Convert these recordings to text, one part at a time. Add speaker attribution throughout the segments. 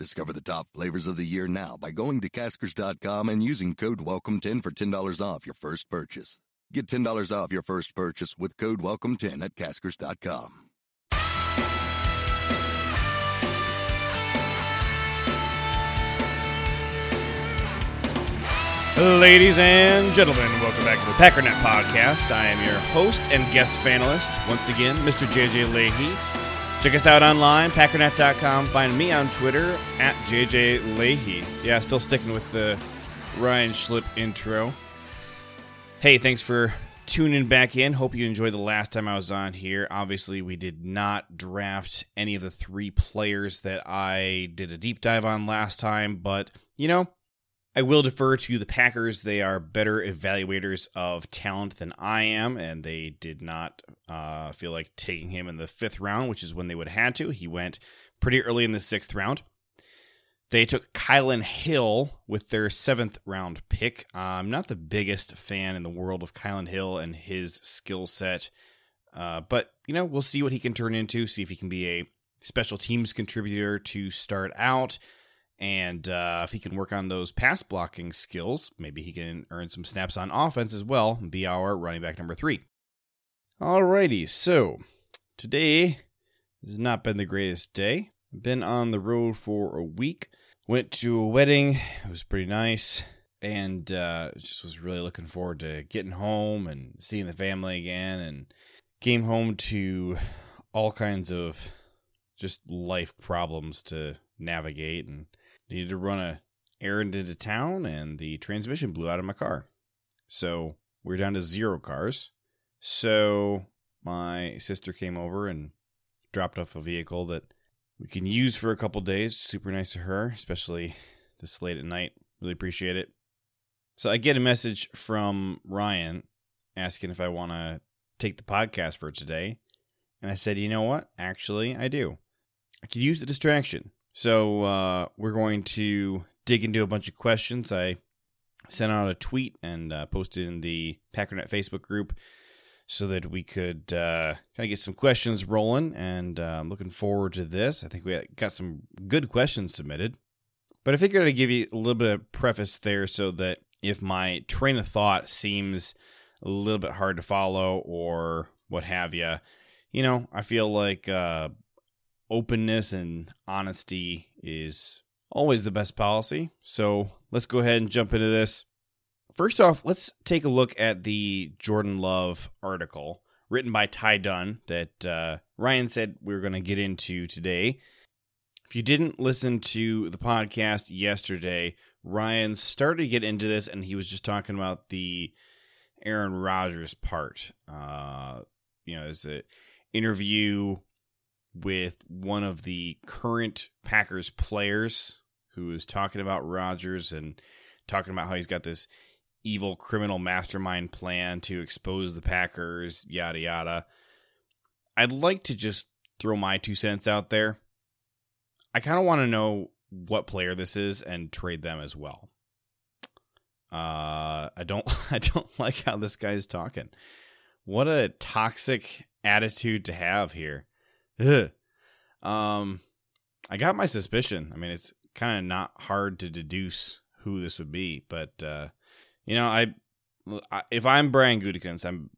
Speaker 1: Discover the top flavors of the year now by going to Caskers.com and using code WELCOME10 for $10 off your first purchase. Get $10 off your first purchase with code WELCOME10 at Caskers.com.
Speaker 2: Ladies and gentlemen, welcome back to the Packernet Podcast. I am your host and guest fanalist, once again, Mr. JJ Lahey. Check us out online, packernet.com. Find me on Twitter at JJ Lahey. Yeah, still sticking with the Ryan Schlipp intro. Hey, thanks for tuning back in. Hope you enjoyed the last time I was on here. Obviously, we did not draft any of the three players that I did a deep dive on last time, but you know, I will defer to the Packers. They are better evaluators of talent than I am, and they did not uh, feel like taking him in the fifth round, which is when they would have had to. He went pretty early in the sixth round. They took Kylin Hill with their seventh round pick. I'm not the biggest fan in the world of Kylin Hill and his skill set, uh, but you know we'll see what he can turn into. See if he can be a special teams contributor to start out. And uh, if he can work on those pass blocking skills, maybe he can earn some snaps on offense as well and be our running back number three. Alrighty, so today has not been the greatest day. Been on the road for a week. Went to a wedding. It was pretty nice. And uh, just was really looking forward to getting home and seeing the family again. And came home to all kinds of just life problems to navigate and needed to run a errand into town and the transmission blew out of my car. So we're down to zero cars. So my sister came over and dropped off a vehicle that we can use for a couple days. Super nice of her, especially this late at night. Really appreciate it. So I get a message from Ryan asking if I want to take the podcast for today. And I said, you know what? Actually, I do. I could use the distraction. So uh, we're going to dig into a bunch of questions. I sent out a tweet and uh, posted in the Packernet Facebook group so that we could uh, kind of get some questions rolling. And uh, I'm looking forward to this. I think we got some good questions submitted. But I figured I'd give you a little bit of preface there so that if my train of thought seems a little bit hard to follow or what have you, you know, I feel like uh, openness and honesty is always the best policy. So let's go ahead and jump into this. First off, let's take a look at the Jordan Love article written by Ty Dunne that uh, Ryan said we were going to get into today. If you didn't listen to the podcast yesterday, Ryan started to get into this and he was just talking about the Aaron Rodgers part. Uh, you know, is an interview with one of the current Packers players who is talking about Rodgers and talking about how he's got this evil criminal mastermind plan to expose the Packers, yada yada. I'd like to just throw my two cents out there. I kind of want to know what player this is and trade them as well. Uh, I don't I don't like how this guy is talking. What a toxic attitude to have here. Ugh. Um, I got my suspicion. I mean, it's kind of not hard to deduce who this would be, but uh, you know, I, I if I'm Brian Gutekunst, I'm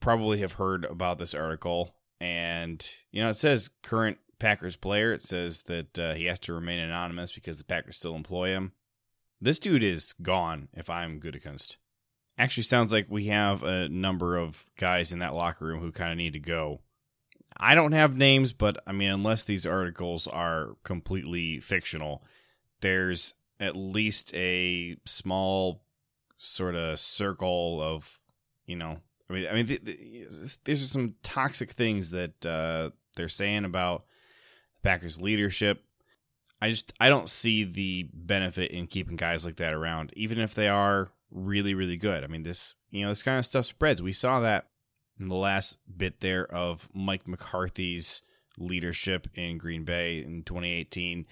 Speaker 2: probably have heard about this article, and you know, it says current Packers player. It says that uh, he has to remain anonymous because the Packers still employ him. This dude is gone. If I'm Gutekunst, actually sounds like we have a number of guys in that locker room who kind of need to go. I don't have names, but I mean, unless these articles are completely fictional, there's at least a small sort of circle of, you know, I mean, I mean, th- th- there's some toxic things that uh, they're saying about Packers leadership. I just I don't see the benefit in keeping guys like that around, even if they are really really good. I mean, this you know this kind of stuff spreads. We saw that in the last bit there of Mike McCarthy's leadership in Green Bay in 2018.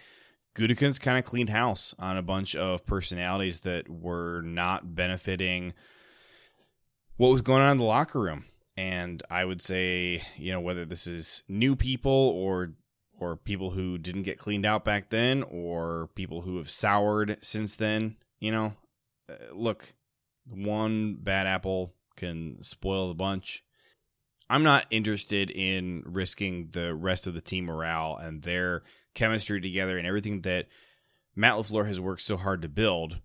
Speaker 2: Gutekunst kind of cleaned house on a bunch of personalities that were not benefiting what was going on in the locker room. And I would say, you know, whether this is new people or or people who didn't get cleaned out back then or people who have soured since then, you know, uh, look, one bad apple can spoil the bunch. I'm not interested in risking the rest of the team morale and their chemistry together and everything that Matt LaFleur has worked so hard to build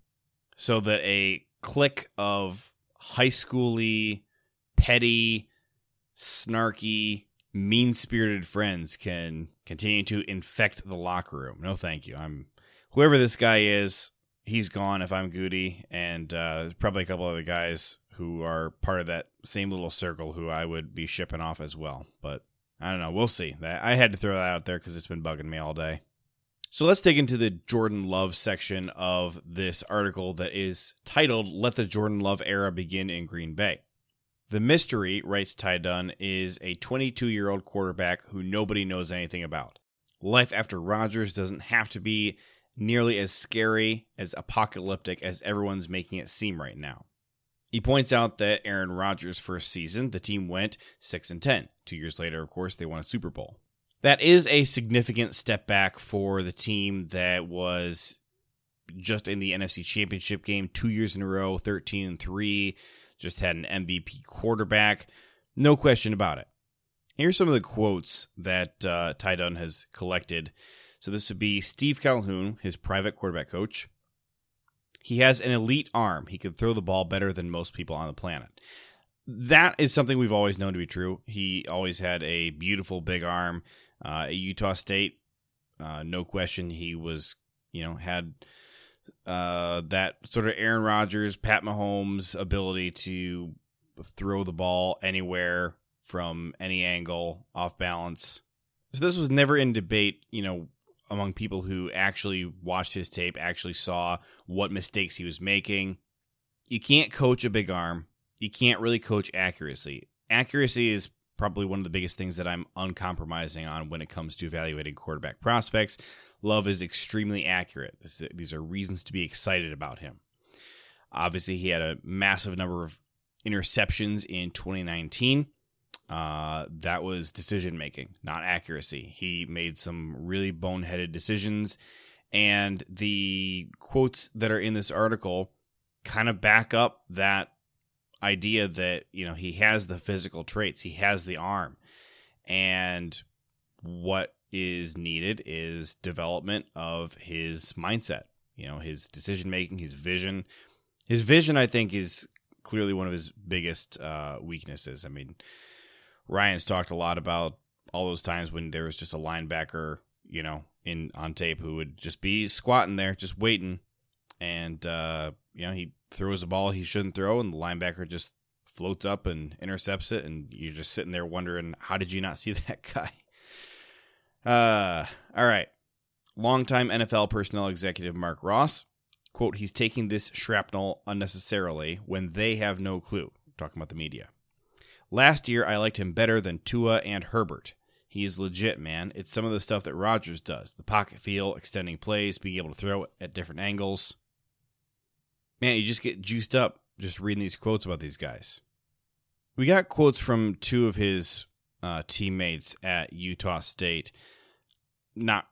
Speaker 2: so that a clique of high schooly, petty, snarky, mean spirited friends can continue to infect the locker room. No, thank you. I'm whoever this guy is. He's gone if I'm Goody, and uh, probably a couple other guys who are part of that same little circle who I would be shipping off as well. But I don't know. We'll see. I had to throw that out there because it's been bugging me all day. So let's dig into the Jordan Love section of this article that is titled Let the Jordan Love Era Begin in Green Bay. The mystery, writes Ty Dunne, is a 22 year old quarterback who nobody knows anything about. Life after Rodgers doesn't have to be nearly as scary, as apocalyptic as everyone's making it seem right now. He points out that Aaron Rodgers' first season, the team went 6 and 10. Two years later, of course, they won a Super Bowl. That is a significant step back for the team that was just in the NFC Championship game two years in a row, 13 and 3, just had an MVP quarterback. No question about it. Here's some of the quotes that uh, Ty Dunne has collected. So this would be Steve Calhoun, his private quarterback coach. He has an elite arm. He can throw the ball better than most people on the planet. That is something we've always known to be true. He always had a beautiful big arm. Uh, at Utah State, uh, no question, he was, you know, had uh, that sort of Aaron Rodgers, Pat Mahomes ability to throw the ball anywhere from any angle, off balance. So this was never in debate, you know, among people who actually watched his tape, actually saw what mistakes he was making. You can't coach a big arm. You can't really coach accuracy. Accuracy is probably one of the biggest things that I'm uncompromising on when it comes to evaluating quarterback prospects. Love is extremely accurate. This, these are reasons to be excited about him. Obviously, he had a massive number of interceptions in 2019. Uh, that was decision making, not accuracy. He made some really boneheaded decisions, and the quotes that are in this article kind of back up that idea that you know he has the physical traits, he has the arm, and what is needed is development of his mindset. You know, his decision making, his vision. His vision, I think, is clearly one of his biggest uh, weaknesses. I mean, Ryan's talked a lot about all those times when there was just a linebacker, you know, in on tape who would just be squatting there, just waiting, and uh, you know he throws a ball he shouldn't throw, and the linebacker just floats up and intercepts it, and you're just sitting there wondering how did you not see that guy? Uh, all right. Longtime NFL personnel executive Mark Ross quote: He's taking this shrapnel unnecessarily when they have no clue. talking about the media. Last year, I liked him better than Tua and Herbert. He is legit, man. It's some of the stuff that Rodgers does the pocket feel, extending plays, being able to throw at different angles. Man, you just get juiced up just reading these quotes about these guys. We got quotes from two of his uh, teammates at Utah State. Not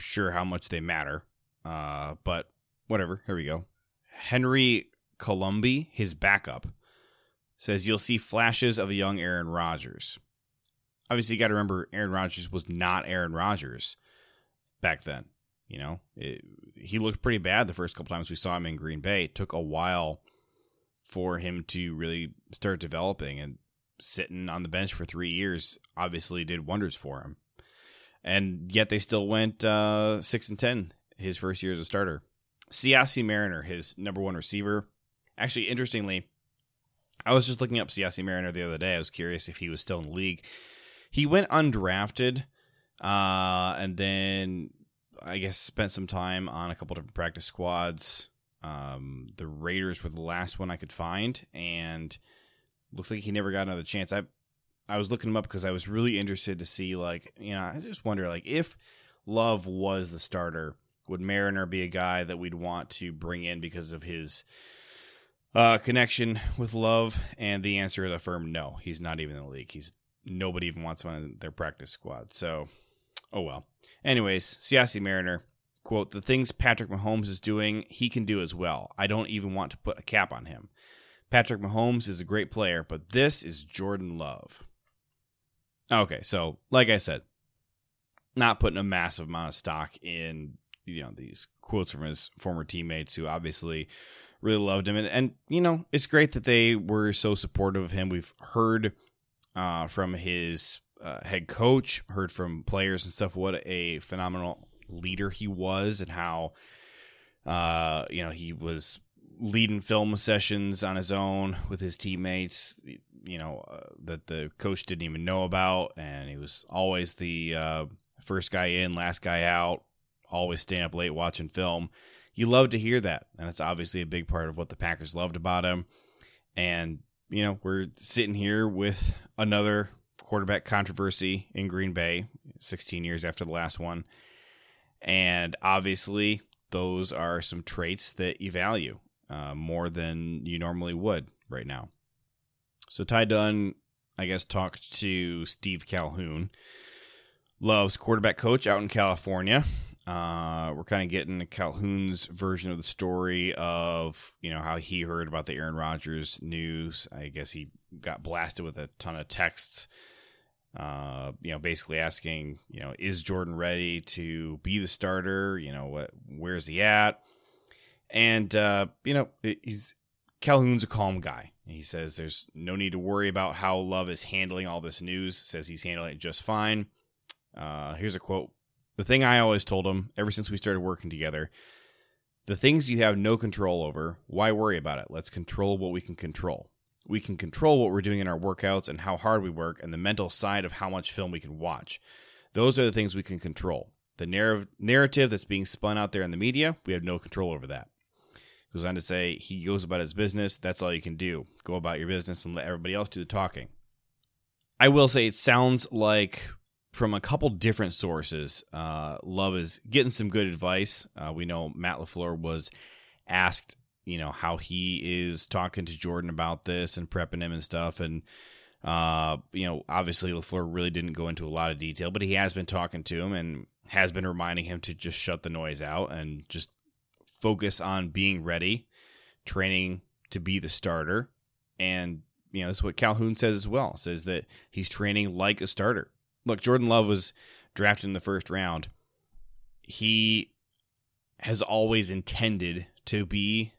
Speaker 2: sure how much they matter, uh, but whatever. Here we go. Henry Colombi, his backup, says you'll see flashes of a young Aaron Rodgers. Obviously, you got to remember Aaron Rodgers was not Aaron Rodgers back then. You know, it, he looked pretty bad the first couple times we saw him in Green Bay. It took a while for him to really start developing, and sitting on the bench for three years obviously did wonders for him. And yet they still went uh, six and ten his first year as a starter. Siaosi Mariner, his number one receiver. Actually, interestingly, I was just looking up Siaosi Mariner the other day. I was curious if he was still in the league. He went undrafted, uh, and then I guess, spent some time on a couple different practice squads. Um, the Raiders were the last one I could find, and looks like he never got another chance. I I was looking him up because I was really interested to see, like, you know, I just wonder, like, if Love was the starter, would Mariner be a guy that we'd want to bring in because of his uh, connection with Love? And the answer is a firm no. He's not even in the league. He's nobody even wants him on their practice squad. So, oh well. Anyways, Siaosi Mariner quote: "The things Patrick Mahomes is doing, he can do as well. I don't even want to put a cap on him. Patrick Mahomes is a great player, but this is Jordan Love." Okay, so like I said, not putting a massive amount of stock in you know these quotes from his former teammates who obviously really loved him. And, and you know it's great that they were so supportive of him. We've heard uh, from his uh, head coach heard from players and stuff what a phenomenal leader he was and how uh, you know he was leading film sessions on his own with his teammates you know uh, that the coach didn't even know about. And he was always the uh, first guy in last guy out always staying up late watching film. You love to hear that. And it's obviously a big part of what the Packers loved about him. And, you know, we're sitting here with another quarterback controversy in Green Bay, 16 years after the last one. And obviously, those are some traits that you value uh, more than you normally would right now. So Ty Dunne, I guess, talked to Steve Calhoun, Love's quarterback coach out in California, uh, we're kind of getting Calhoun's version of the story of you know how he heard about the Aaron Rodgers news. I guess he got blasted with a ton of texts. Uh, you know, basically asking, you know, is Jordan ready to be the starter? You know, what, where's he at? And uh, you know, he's Calhoun's a calm guy. He says there's no need to worry about how Love is handling all this news. Says he's handling it just fine. Uh, here's a quote the thing I always told him ever since we started working together the things you have no control over, why worry about it? Let's control what we can control. We can control what we're doing in our workouts and how hard we work and the mental side of how much film we can watch. Those are the things we can control. The narr- narrative that's being spun out there in the media, we have no control over that. Goes on to say, he goes about his business. That's all you can do. Go about your business and let everybody else do the talking. I will say it sounds like from a couple different sources. Uh, Love is getting some good advice. Uh, we know Matt LaFleur was asked, you know, how he is talking to Jordan about this and prepping him and stuff. And, uh, you know, obviously LaFleur really didn't go into a lot of detail, but he has been talking to him and has been reminding him to just shut the noise out and just focus on being ready, training to be the starter. And, you know, that's what Calhoun says as well, says that he's training like a starter look, Jordan Love was drafted in the first round. He has always intended to be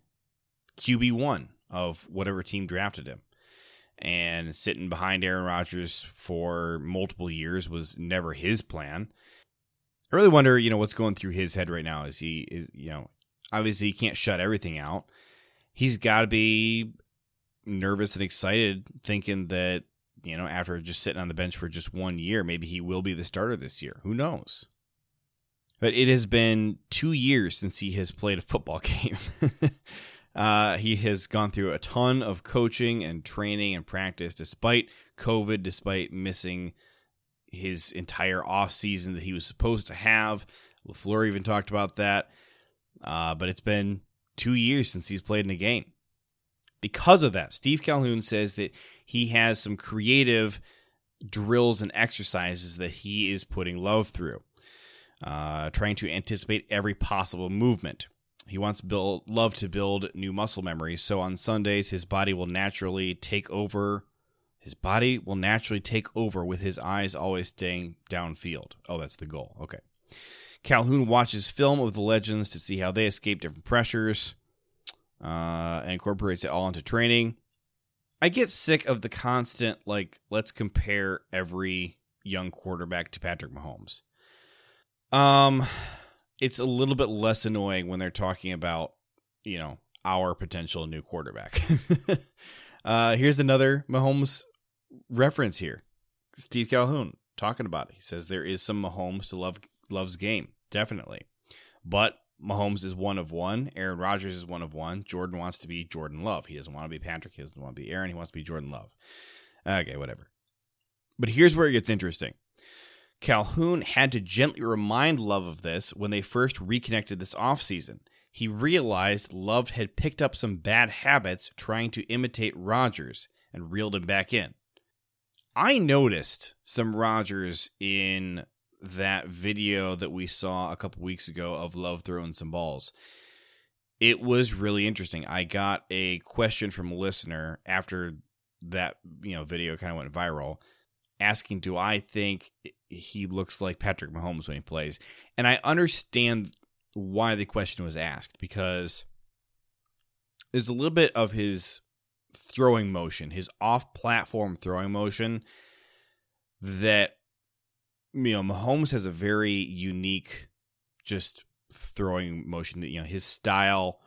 Speaker 2: QB1 of whatever team drafted him. And sitting behind Aaron Rodgers for multiple years was never his plan. I really wonder, you know, what's going through his head right now. Is he is you know, obviously he can't shut everything out. He's got to be nervous and excited thinking that you know, after just sitting on the bench for just one year, maybe he will be the starter this year. Who knows? But it has been two years since he has played a football game. uh, he has gone through a ton of coaching and training and practice despite COVID, despite missing his entire off season that he was supposed to have. LaFleur even talked about that. Uh, but it's been two years since he's played in a game. Because of that, Steve Calhoun says that he has some creative drills and exercises that he is putting Love through, uh, trying to anticipate every possible movement. He wants build, Love to build new muscle memory, so on Sundays his body will naturally take over. His body will naturally take over with his eyes always staying downfield. Oh, that's the goal. Okay. Calhoun watches film of the legends to see how they escape different pressures uh, and incorporates it all into training. I get sick of the constant like let's compare every young quarterback to Patrick Mahomes. Um it's a little bit less annoying when they're talking about, you know, our potential new quarterback. uh here's another Mahomes reference here. Steve Calhoun talking about it. He says there is some Mahomes to love loves game. Definitely. But Mahomes is one of one. Aaron Rodgers is one of one. Jordan wants to be Jordan Love. He doesn't want to be Patrick. He doesn't want to be Aaron. He wants to be Jordan Love. Okay, whatever. But here's where it gets interesting. Calhoun had to gently remind Love of this when they first reconnected this offseason. He realized Love had picked up some bad habits trying to imitate Rodgers and reeled him back in. I noticed some Rodgers in that video that we saw a couple weeks ago of Love throwing some balls. It was really interesting. I got a question from a listener after that, you know, video kind of went viral asking do I think he looks like Patrick Mahomes when he plays? And I understand why the question was asked because there's a little bit of his throwing motion, his off-platform throwing motion that you know Mahomes has a very unique just throwing motion that you know his style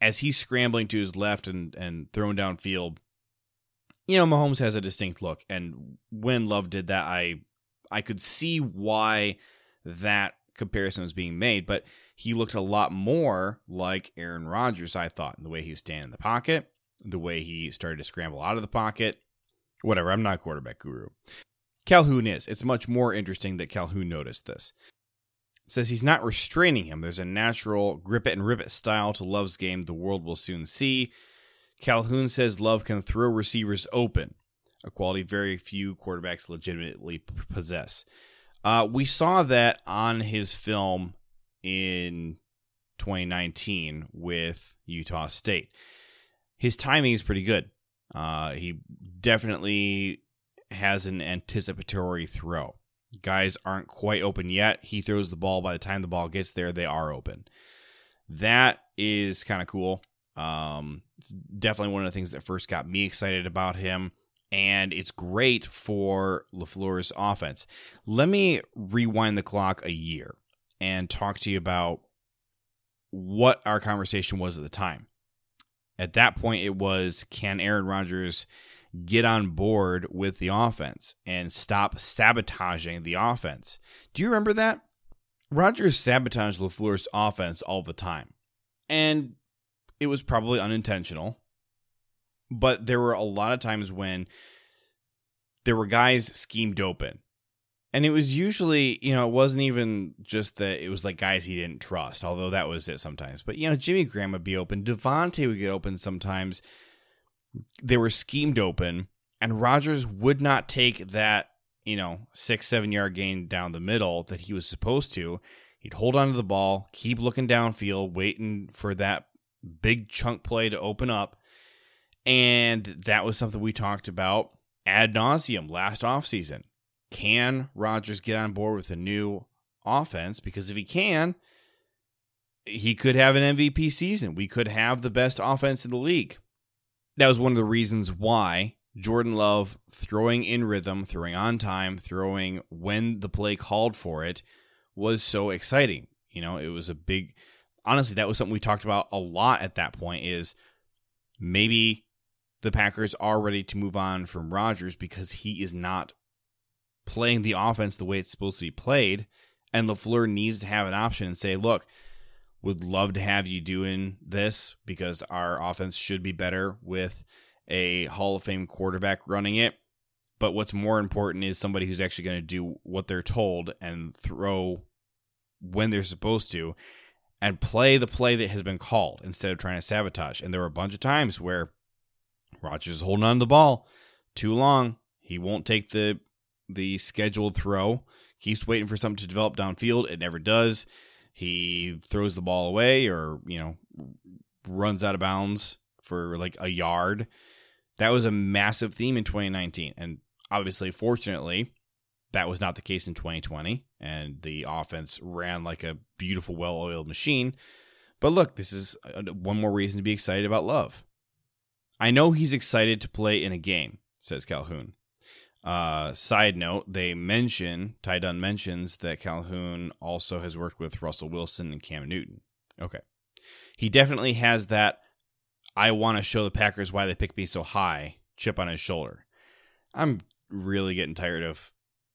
Speaker 2: as he's scrambling to his left and and throwing downfield you know Mahomes has a distinct look and when Love did that I I could see why that comparison was being made, but he looked a lot more like Aaron Rodgers, I thought, in the way he was standing in the pocket, the way he started to scramble out of the pocket. Whatever, I'm not a quarterback guru. Calhoun is. It's much more interesting that Calhoun noticed this. It says he's not restraining him. There's a natural grip it and rip it style to Love's game the world will soon see. Calhoun says Love can throw receivers open, a quality very few quarterbacks legitimately possess. Uh, we saw that on his film in 2019 with Utah State. His timing is pretty good. Uh, he definitely has an anticipatory throw. Guys aren't quite open yet. He throws the ball. By the time the ball gets there, they are open. That is kind of cool. Um, it's definitely one of the things that first got me excited about him and it's great for LaFleur's offense. Let me rewind the clock a year and talk to you about what our conversation was at the time. At that point, it was can Aaron Rodgers get on board with the offense and stop sabotaging the offense? Do you remember that? Rodgers sabotaged LaFleur's offense all the time. And it was probably unintentional but there were a lot of times when there were guys schemed open. And it was usually, you know, it wasn't even just that it was like guys he didn't trust, although that was it sometimes. But, you know, Jimmy Graham would be open. Davante would get open sometimes. They were schemed open, and Rodgers would not take that, you know, six, seven yard gain down the middle that he was supposed to. He'd hold on to the ball, keep looking downfield, waiting for that big chunk play to open up. And that was something we talked about ad nauseum last offseason. Can Rodgers get on board with a new offense? Because if he can, he could have an MVP season. We could have the best offense in the league. That was one of the reasons why Jordan Love throwing in rhythm, throwing on time, throwing when the play called for it was so exciting. You know, it was a big honestly, that was something we talked about a lot at that point is maybe the Packers are ready to move on from Rodgers because he is not playing the offense the way it's supposed to be played. And LaFleur needs to have an option and say, look, would love to have you doing this because our offense should be better with a Hall of Fame quarterback running it. But what's more important is somebody who's actually going to do what they're told and throw when they're supposed to and play the play that has been called instead of trying to sabotage. And there were a bunch of times where Rodgers is holding on to the ball too long. He won't take the the scheduled throw. Keeps waiting for something to develop downfield. It never does. He throws the ball away or, you know, runs out of bounds for like a yard. That was a massive theme in 2019. And obviously, fortunately, that was not the case in 2020. And the offense ran like a beautiful, well oiled machine. But look, this is uh, uh, one more reason to be excited about Love. I know he's excited to play in a game, says Calhoun. Uh, side note, they mention, Ty Dunne mentions that Calhoun also has worked with Russell Wilson and Cam Newton. Okay. He definitely has that I want to show the Packers why they picked me so high chip on his shoulder. I'm really getting tired of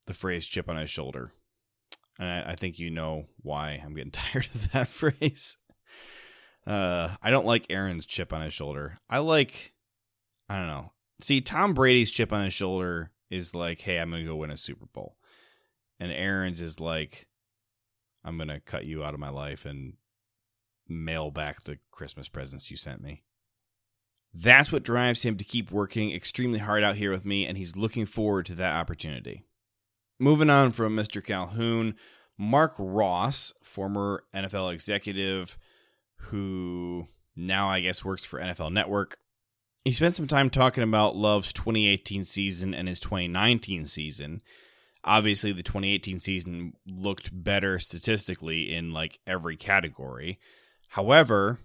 Speaker 2: the phrase chip on his shoulder. and I, I think you know why I'm getting tired of that phrase. Uh, I don't like Aaron's chip on his shoulder. I like, I don't know. See, Tom Brady's chip on his shoulder is like, hey, I'm gonna go win a Super Bowl, and Aaron's is like, I'm gonna cut you out of my life and mail back the Christmas presents you sent me. That's what drives him to keep working extremely hard out here with me, and he's looking forward to that opportunity. Moving on from Mr. Calhoun, Mark Ross, former NFL executive who now I guess works for NFL Network. He spent some time talking about Love's 2018 season and his 2019 season. Obviously, the 2018 season looked better statistically in like every category. However,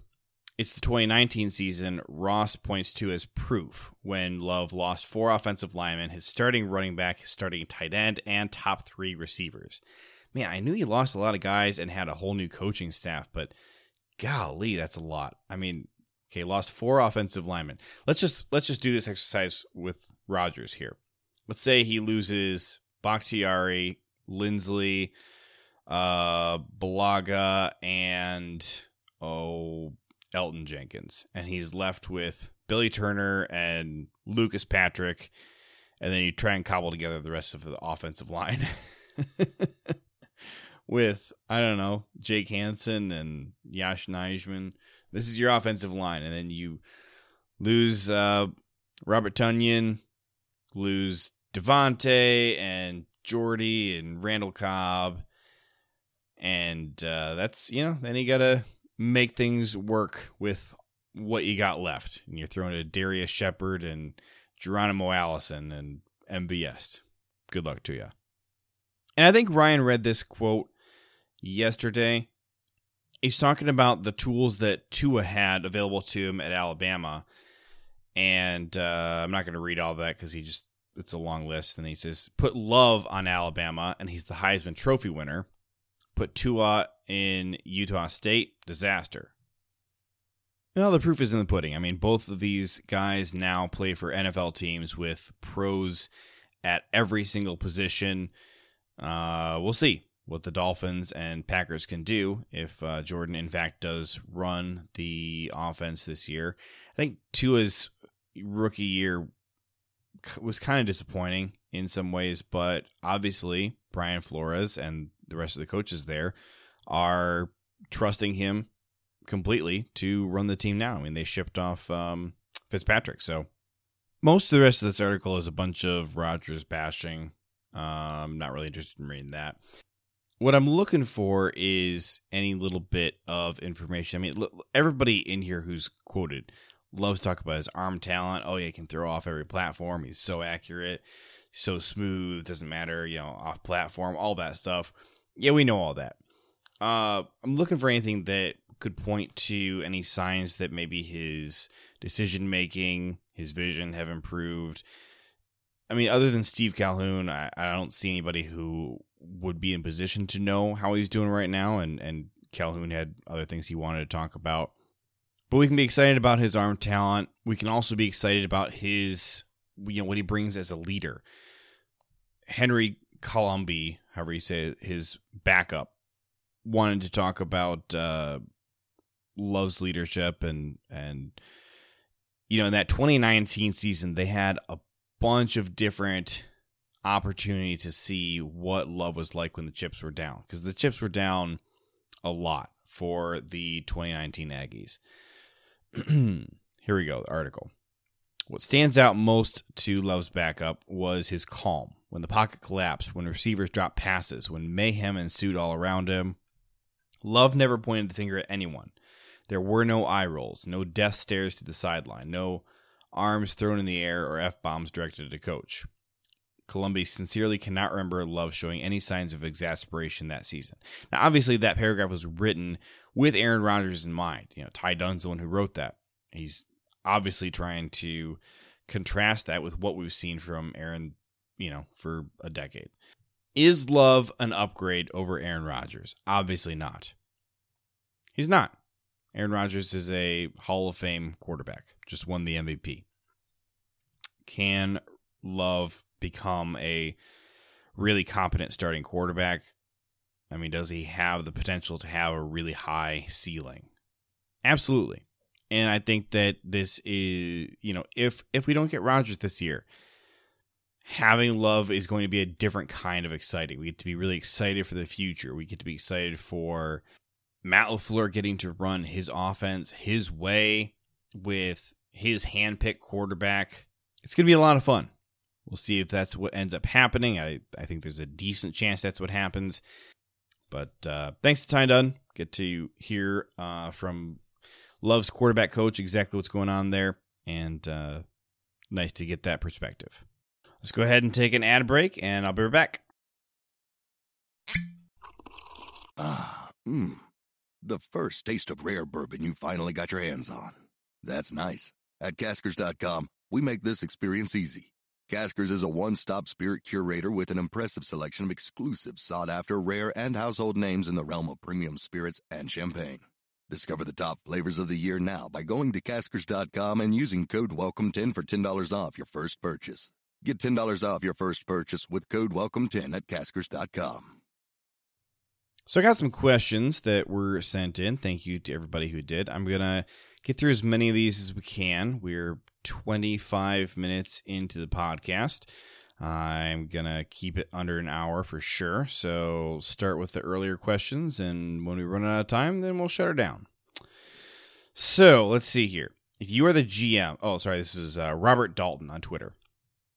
Speaker 2: it's the 2019 season Ross points to as proof when Love lost four offensive linemen, his starting running back, his starting tight end, and top three receivers. Man, I knew he lost a lot of guys and had a whole new coaching staff, but golly, that's a lot. I mean, okay, lost four offensive linemen. Let's just let's just do this exercise with Rodgers here. Let's say he loses Bakhtiari, Linsley, uh, Bulaga, and oh Elgton Jenkins, and he's left with Billy Turner and Lucas Patrick, and then you try and cobble together the rest of the offensive line. with I don't know Jake Hanson and Yosh Nijman. This is your offensive line, and then you lose uh, Robert Tonyan, lose Davante and Jordy and Randall Cobb, and uh, that's you know then you gotta make things work with what you got left, and you're throwing to Darrius Shepherd and Geronimo Allison and MVS. Good luck to you. And I think Ryan read this quote yesterday. He's talking about the tools that Tua had available to him at Alabama. And uh, I'm not going to read all that because he just, it's a long list. And he says, put love on Alabama, and he's the Heisman Trophy winner. Put Tua in Utah State, disaster. Well, the proof is in the pudding. I mean, both of these guys now play for NFL teams with pros at every single position. Uh, we'll see what the Dolphins and Packers can do if uh, Jordan, in fact, does run the offense this year. I think Tua's rookie year was kind of disappointing in some ways, but obviously Brian Flores and the rest of the coaches there are trusting him completely to run the team now. I mean, they shipped off um, Fitzpatrick, so most of the rest of this article is a bunch of Rodgers bashing. Um, not really interested in reading that what I'm looking for is any little bit of information. I mean, everybody in here who's quoted loves to talk about his arm talent. Oh, yeah, he can throw off every platform. He's so accurate, so smooth. Doesn't matter, you know, off platform, all that stuff. Yeah, we know all that. Uh, I'm looking for anything that could point to any signs that maybe his decision making, his vision have improved. I mean, other than Steve Calhoun, I, I don't see anybody who would be in position to know how he's doing right now, and and Calhoun had other things he wanted to talk about. But we can be excited about his arm talent. We can also be excited about his, you know, what he brings as a leader. Henry Colombi, however you say it, his backup, wanted to talk about uh, Love's leadership and and you know in that 2019 season they had a bunch of different opportunity to see what love was like when the chips were down because the chips were down a lot for the 2019 Aggies. Here we go, the article. What stands out most to Love's backup was his calm when the pocket collapsed, when receivers dropped passes, when mayhem ensued all around him. Love never pointed the finger at anyone. There were no eye rolls, no death stares to the sideline, no arms thrown in the air or F bombs directed at a coach. Colombi sincerely cannot remember Love showing any signs of exasperation that season. Now, obviously, that paragraph was written with Aaron Rodgers in mind. You know, Ty Dunne's the one who wrote that. He's obviously trying to contrast that with what we've seen from Aaron, you know, for a decade. Is Love an upgrade over Aaron Rodgers? Obviously not. He's not. Aaron Rodgers is a Hall of Fame quarterback, just won the MVP. Can Love become a really competent starting quarterback? I mean, does he have the potential to have a really high ceiling? Absolutely. And I think that this is, you know, if if we don't get Rodgers this year, having Love is going to be a different kind of exciting. We get to be really excited for the future. We get to be excited for Matt LaFleur getting to run his offense his way with his handpicked quarterback. It's going to be a lot of fun. We'll see if that's what ends up happening. I, I think there's a decent chance that's what happens. But uh, thanks to Ty Dunne. Get to hear uh, from Love's quarterback coach exactly what's going on there. And uh, nice to get that perspective. Let's go ahead and take an ad break, and I'll be right back.
Speaker 1: Ah, mmm. The first taste of rare bourbon you finally got your hands on. That's nice. At caskers.com, we make this experience easy. Caskers is a one stop spirit curator with an impressive selection of exclusive, sought after, rare, and household names in the realm of premium spirits and champagne. Discover the top flavors of the year now by going to caskers.com and using code WELCOME10 for $10 off your first purchase. Get $10 off your first purchase with code WELCOME10 at caskers.com.
Speaker 2: So I got some questions that were sent in. Thank you to everybody who did. I'm going to get through as many of these as we can. We're 25 minutes into the podcast. I'm going to keep it under an hour for sure. So start with the earlier questions, and when we run out of time, then we'll shut her down. So let's see here. If you are the GM, oh, sorry, this is uh, Robert Dalton on Twitter.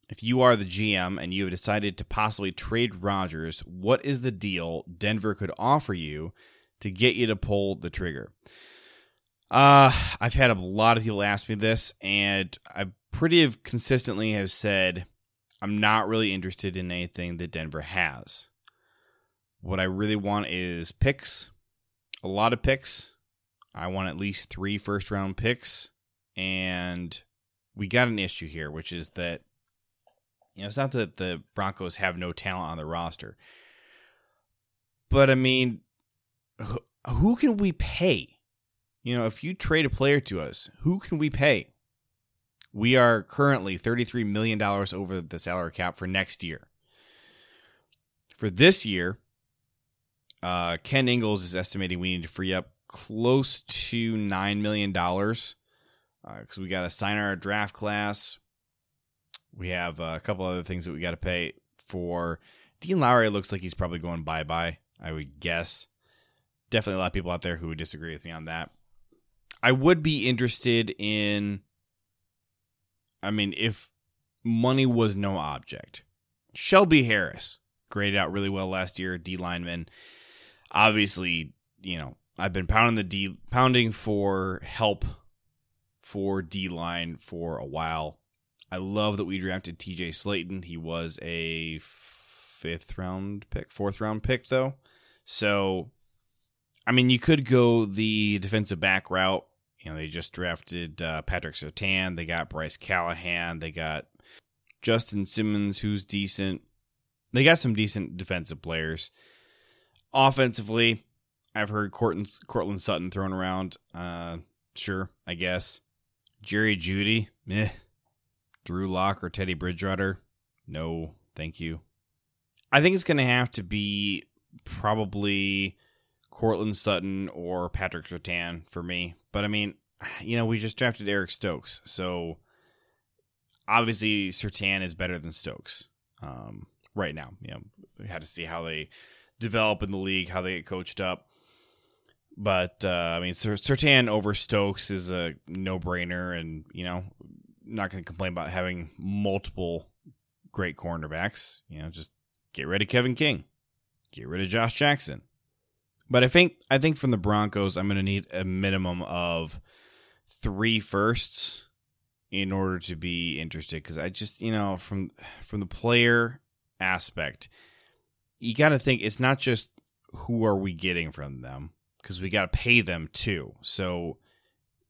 Speaker 2: If you are the GM and you have decided to possibly trade Rodgers, what is the deal Denver could offer you to get you to pull the trigger? Uh, I've had a lot of people ask me this, and I pretty consistently have said I'm not really interested in anything that Denver has. What I really want is picks, a lot of picks. I want at least three first round picks, and we got an issue here, which is that you know, it's not that the Broncos have no talent on the roster. But I mean, who can we pay? You know, if you trade a player to us, who can we pay? We are currently $33 million over the salary cap for next year. For this year, uh, Ken Ingalls is estimating we need to free up close to $9 million because uh, we got to sign our draft class. We have uh, a couple other things that we got to pay for. Dean Lowry looks like he's probably going bye bye, I would guess. Definitely a lot of people out there who would disagree with me on that. I would be interested in, I mean, if money was no object. Shelby Harris graded out really well last year, D lineman. Obviously, you know, I've been pounding the D pounding for help for D line for a while. I love that we drafted TJ Slaton. He was a fifth round pick, fourth round pick, though. So, I mean, you could go the defensive back route. You know, they just drafted uh, Patrick Surtain. They got Bryce Callahan. They got Justin Simmons, who's decent. They got some decent defensive players. Offensively, I've heard Courtland, Courtland Sutton thrown around. Uh, sure, I guess. Jerry Jeudy, meh. Drew Lock or Teddy Bridgewater? No, thank you. I think it's going to have to be probably Courtland Sutton or Patrick Surtain for me. But I mean, you know, we just drafted Eric Stokes, so obviously Surtain is better than Stokes um, right now. You know, we had to see how they develop in the league, how they get coached up. But uh, I mean, Surtain over Stokes is a no-brainer, and you know, not going to complain about having multiple great cornerbacks. You know, just get rid of Kevin King, get rid of Josh Jackson. But I think I think from the Broncos, I'm going to need a minimum of three firsts in order to be interested. Because I just you know from from the player aspect, you got to think it's not just who are we getting from them because we got to pay them too. So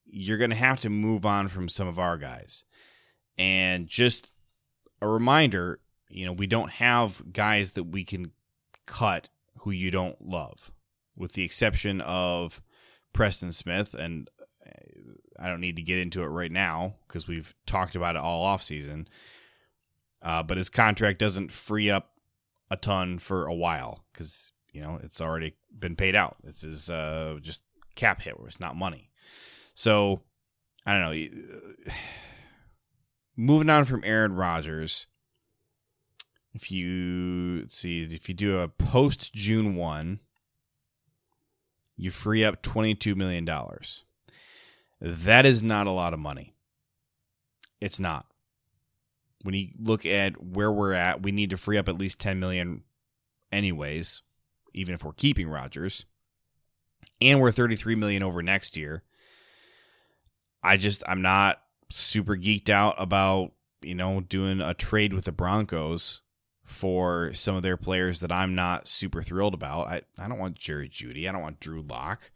Speaker 2: you're going to have to move on from some of our guys. And just a reminder, you know, we don't have guys that we can cut who you don't love, with the exception of Preston Smith. And I don't need to get into it right now because we've talked about it all off season. Uh, but his contract doesn't free up a ton for a while because you know, it's already been paid out. This is uh, just cap hit where it's not money. So I don't know. Moving on from Aaron Rodgers, if you see if you do a post June one, you free up twenty two million dollars. That is not a lot of money. It's not. When you look at where we're at, we need to free up at least ten million, anyways, even if we're keeping Rodgers, and we're thirty three million over next year. I just I'm not super geeked out about you know doing a trade with the Broncos for some of their players that I'm not super thrilled about. I, I don't want Jerry Jeudy. I don't want Drew Lock.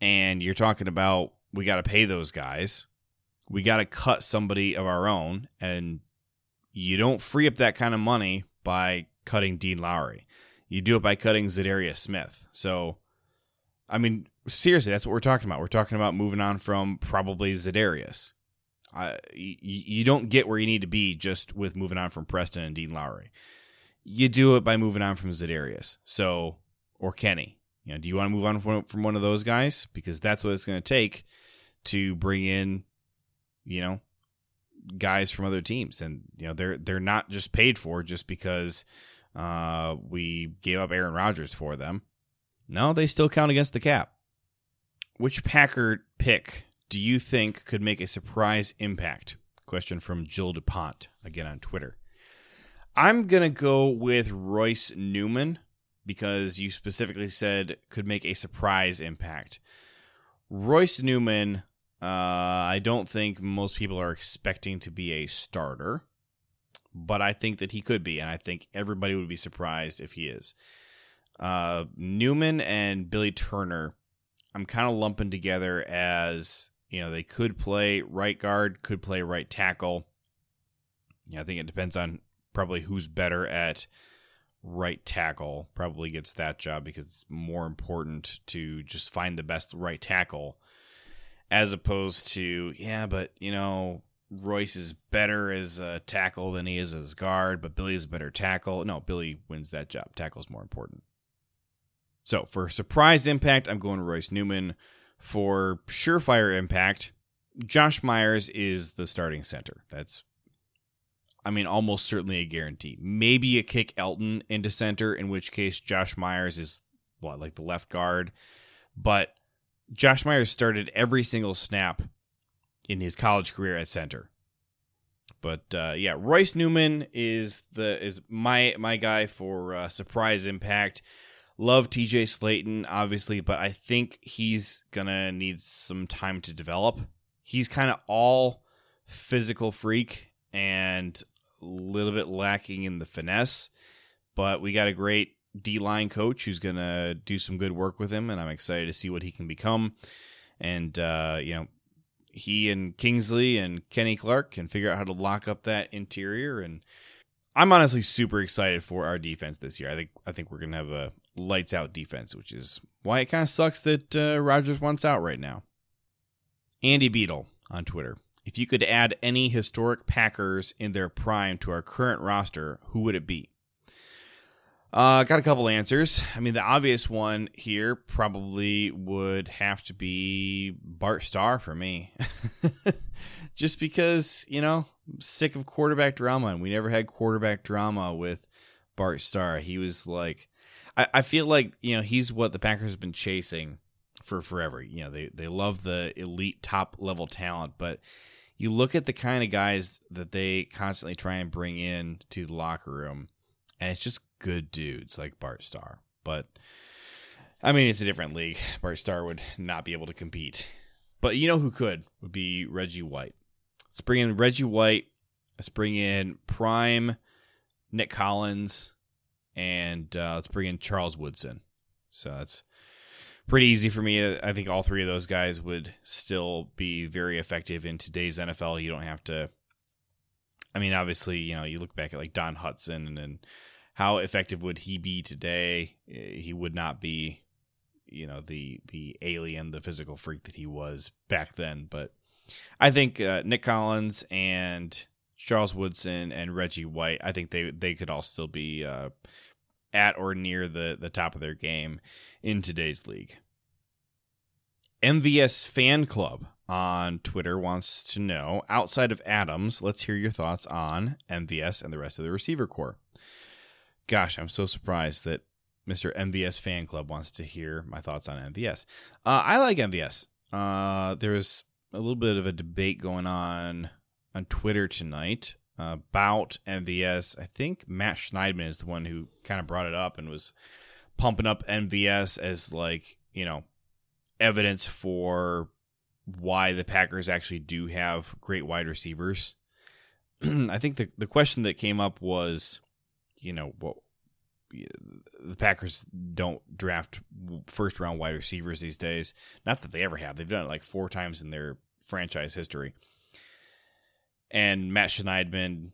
Speaker 2: And you're talking about we got to pay those guys. We got to cut somebody of our own. And you don't free up that kind of money by cutting Dean Lowry. You do it by cutting Za'Darius Smith. So, I mean, seriously, that's what we're talking about. We're talking about moving on from probably Za'Darius. Uh, you, you don't get where you need to be just with moving on from Preston and Dean Lowry. You do it by moving on from Za'Darius. So, or Kenny. You know, do you want to move on from, from one of those guys? Because that's what it's going to take to bring in, you know, guys from other teams, and you know they're they're not just paid for just because uh, we gave up Aaron Rodgers for them. No, they still count against the cap. Which Packard pick do you think could make a surprise impact? Question from Jill DuPont, again on Twitter. I'm going to go with Royce Newman because you specifically said could make a surprise impact. Royce Newman, uh, I don't think most people are expecting to be a starter, but I think that he could be, and I think everybody would be surprised if he is. Uh, Newman and Billy Turner, I'm kind of lumping together as you know, they could play right guard, could play right tackle. Yeah, I think it depends on probably who's better at right tackle. Probably gets that job because it's more important to just find the best right tackle as opposed to, yeah, but you know, Royce is better as a tackle than he is as guard, but Billy is a better tackle. No, Billy wins that job. Tackle's more important. So for surprise impact, I'm going Royce Newman. For surefire impact, Josh Myers is the starting center. That's, I mean, almost certainly a guarantee. Maybe you kick Elgton into center, in which case Josh Myers is what, like the left guard. But Josh Myers started every single snap in his college career at center. But uh, yeah, Royce Newman is the is my my guy for uh, surprise impact. Love TJ Slaton, obviously, but I think he's going to need some time to develop. He's kind of all physical freak and a little bit lacking in the finesse, but we got a great D line coach who's going to do some good work with him, and I'm excited to see what he can become. And, uh, you know, he and Kingsley and Kenny Clark can figure out how to lock up that interior and I'm honestly super excited for our defense this year. I think I think we're gonna have a lights out defense, which is why it kind of sucks that uh, Rodgers wants out right now. Andy Beadle on Twitter. If you could add any historic Packers in their prime to our current roster, who would it be? Uh, got a couple answers. I mean, the obvious one here probably would have to be Bart Starr for me. Just because, you know, I'm sick of quarterback drama, and we never had quarterback drama with Bart Starr. He was like I, I feel like you know he's what the Packers have been chasing for forever. You know they they love the elite top level talent, but you look at the kind of guys that they constantly try and bring in to the locker room, and it's just good dudes like Bart Starr. But I mean, it's a different league. Bart Starr would not be able to compete. But you know who could would be Reggie White. Let's bring in Reggie White. Let's bring in prime Nick Collins and uh, let's bring in Charles Woodson. So that's pretty easy for me. I think all three of those guys would still be very effective in today's NFL. You don't have to. I mean, obviously, you know, you look back at like Don Hutson and, and how effective would he be today? Eh, he would not be, you know, the the alien, the physical freak that he was back then. But I think uh, Nick Collins and Charles Woodson and Reggie White, I think they they could all still be uh, at or near the, the top of their game in today's league. MVS Fan Club on Twitter wants to know outside of Adams, let's hear your thoughts on MVS and the rest of the receiver corps. Gosh, I'm so surprised that Mr. MVS Fan Club wants to hear my thoughts on MVS. Uh, I like MVS. Uh, there's a little bit of a debate going on on Twitter tonight uh, about MVS. I think Matt Schneidman is the one who kind of brought it up and was pumping up MVS as like, you know, evidence for why the Packers actually do have great wide receivers. I think the the question that came up was, you know, what the Packers don't draft first round wide receivers these days. Not that they ever have. They've done it like four times in their franchise history. And Matt Schneidman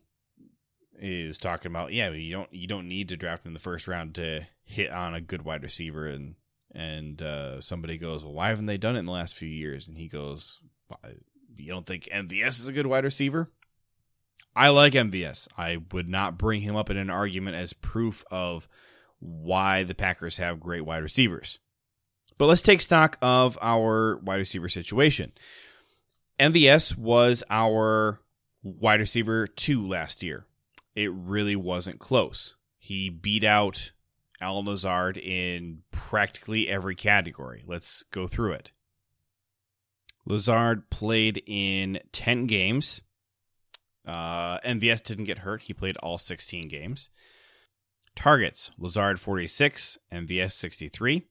Speaker 2: is talking about, yeah, you don't you don't need to draft in the first round to hit on a good wide receiver and and uh, somebody goes, well, why haven't they done it in the last few years? And he goes, you don't think MVS is a good wide receiver? I like MVS. I would not bring him up in an argument as proof of why the Packers have great wide receivers. But let's take stock of our wide receiver situation. MVS was our wide receiver two last year. It really wasn't close. He beat out Allen Lazard in practically every category. Let's go through it. Lazard played in 10 games. Uh, MVS didn't get hurt. He played all 16 games. Targets Lazard 46, MVS 63.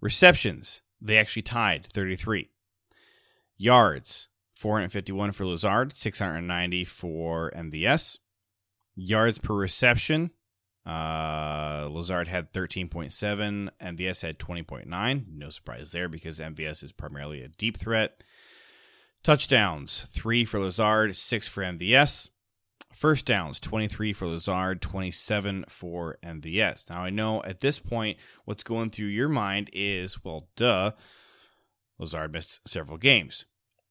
Speaker 2: Receptions, they actually tied 33. Yards 451 for Lazard, 690 for MVS. Yards per reception, uh, Lazard had 13.7, MVS had 20.9. No surprise there because MVS is primarily a deep threat. Touchdowns, three for Lazard, six for MVS. First downs, 23 for Lazard, 27 for MVS. Now, I know at this point, what's going through your mind is, well, duh, Lazard missed several games.